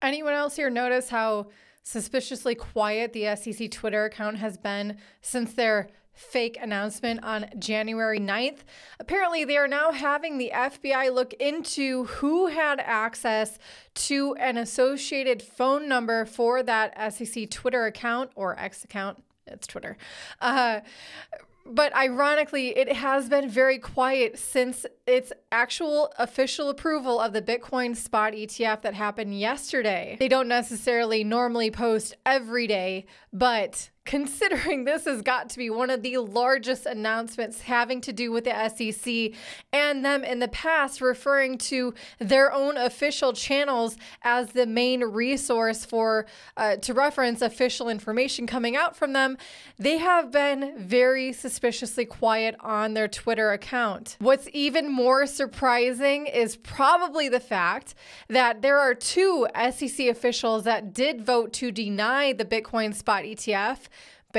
Anyone else here notice how suspiciously quiet the SEC Twitter account has been since their fake announcement on January 9th. Apparently, they are now having the FBI look into who had access to an associated phone number for that SEC Twitter account or X account. It's Twitter. Uh, but ironically, it has been very quiet since its actual official approval of the Bitcoin spot ETF that happened yesterday. They don't necessarily normally post every day, but considering this has got to be one of the largest announcements having to do with the SEC and them in the past referring to their own official channels as the main resource for uh, to reference official information coming out from them, they have been very suspiciously quiet on their Twitter account. What's even more surprising is probably the fact that there are two SEC officials that did vote to deny the Bitcoin spot ETF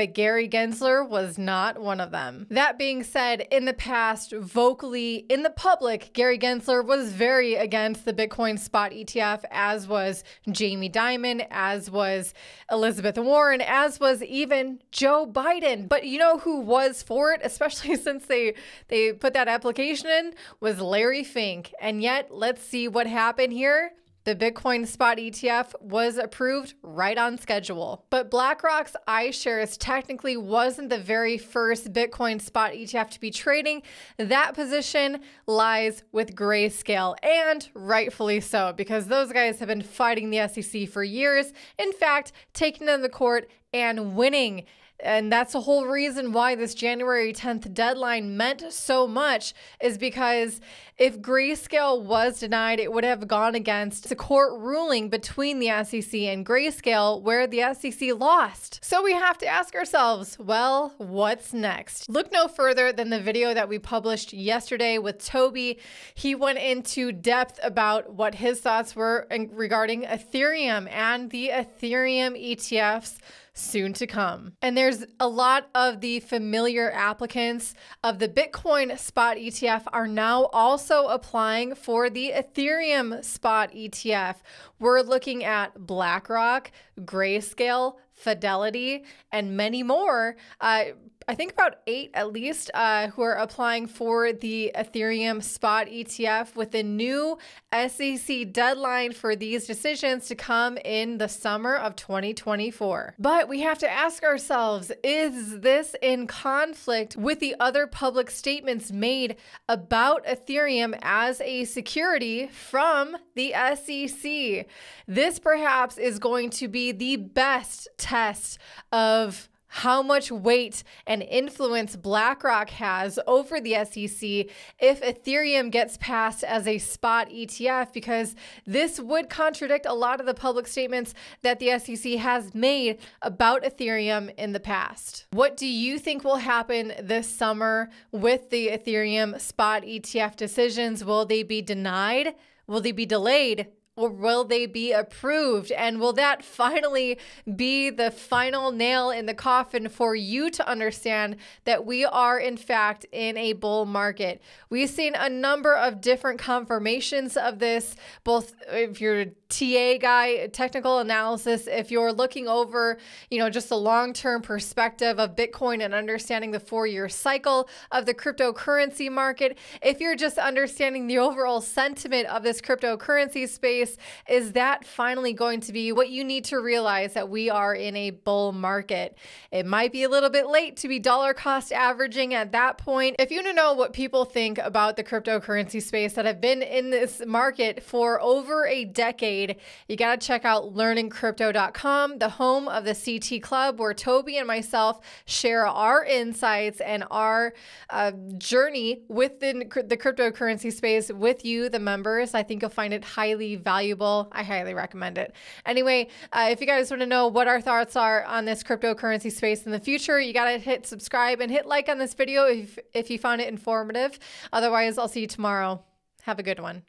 but Gary Gensler was not one of them. That being said, in the past, vocally in the public, Gary Gensler was very against the Bitcoin spot ETF, as was Jamie Dimon, as was Elizabeth Warren, as was even Joe Biden. But you know who was for it, especially since they they put that application in, was Larry Fink. And yet, let's see what happened here. The Bitcoin spot ETF was approved right on schedule. But BlackRock's iShares technically wasn't the very first Bitcoin spot ETF to be trading. That position lies with Grayscale, and rightfully so, because those guys have been fighting the SEC for years. In fact, taking them to court and winning and that's the whole reason why this January 10th deadline meant so much is because if Grayscale was denied, it would have gone against the court ruling between the SEC and Grayscale where the SEC lost. So we have to ask ourselves, well, what's next? Look no further than the video that we published yesterday with Toby. He went into depth about what his thoughts were regarding Ethereum and the Ethereum ETFs soon to come. And there's a lot of the familiar applicants of the Bitcoin spot ETF are now also applying for the Ethereum spot ETF. We're looking at BlackRock, Grayscale, Fidelity, and many more. Uh, I think about eight at least uh, who are applying for the Ethereum spot ETF with the new SEC deadline for these decisions to come in the summer of 2024. But we have to ask ourselves is this in conflict with the other public statements made about Ethereum as a security from the SEC? This perhaps is going to be the best test of how much weight and influence BlackRock has over the SEC if Ethereum gets passed as a spot ETF, because this would contradict a lot of the public statements that the SEC has made about Ethereum in the past. What do you think will happen this summer with the Ethereum spot ETF decisions? Will they be denied? Will they be delayed? Will they be approved? And will that finally be the final nail in the coffin for you to understand that we are, in fact, in a bull market? We've seen a number of different confirmations of this, both if you're TA guy, technical analysis, if you're looking over, you know, just the long term perspective of Bitcoin and understanding the four year cycle of the cryptocurrency market, if you're just understanding the overall sentiment of this cryptocurrency space is that finally going to be what you need to realize that we are in a bull market? It might be a little bit late to be dollar cost averaging at that point. If you want to know what people think about the cryptocurrency space that have been in this market for over a decade, you got to check out learningcrypto.com, the home of the CT Club, where Toby and myself share our insights and our uh, journey within the cryptocurrency space with you, the members. I think you'll find it highly valuable valuable. I highly recommend it. Anyway, uh, if you guys want to know what our thoughts are on this cryptocurrency space in the future, you got to hit subscribe and hit like on this video if, if you found it informative. Otherwise, I'll see you tomorrow. Have a good one.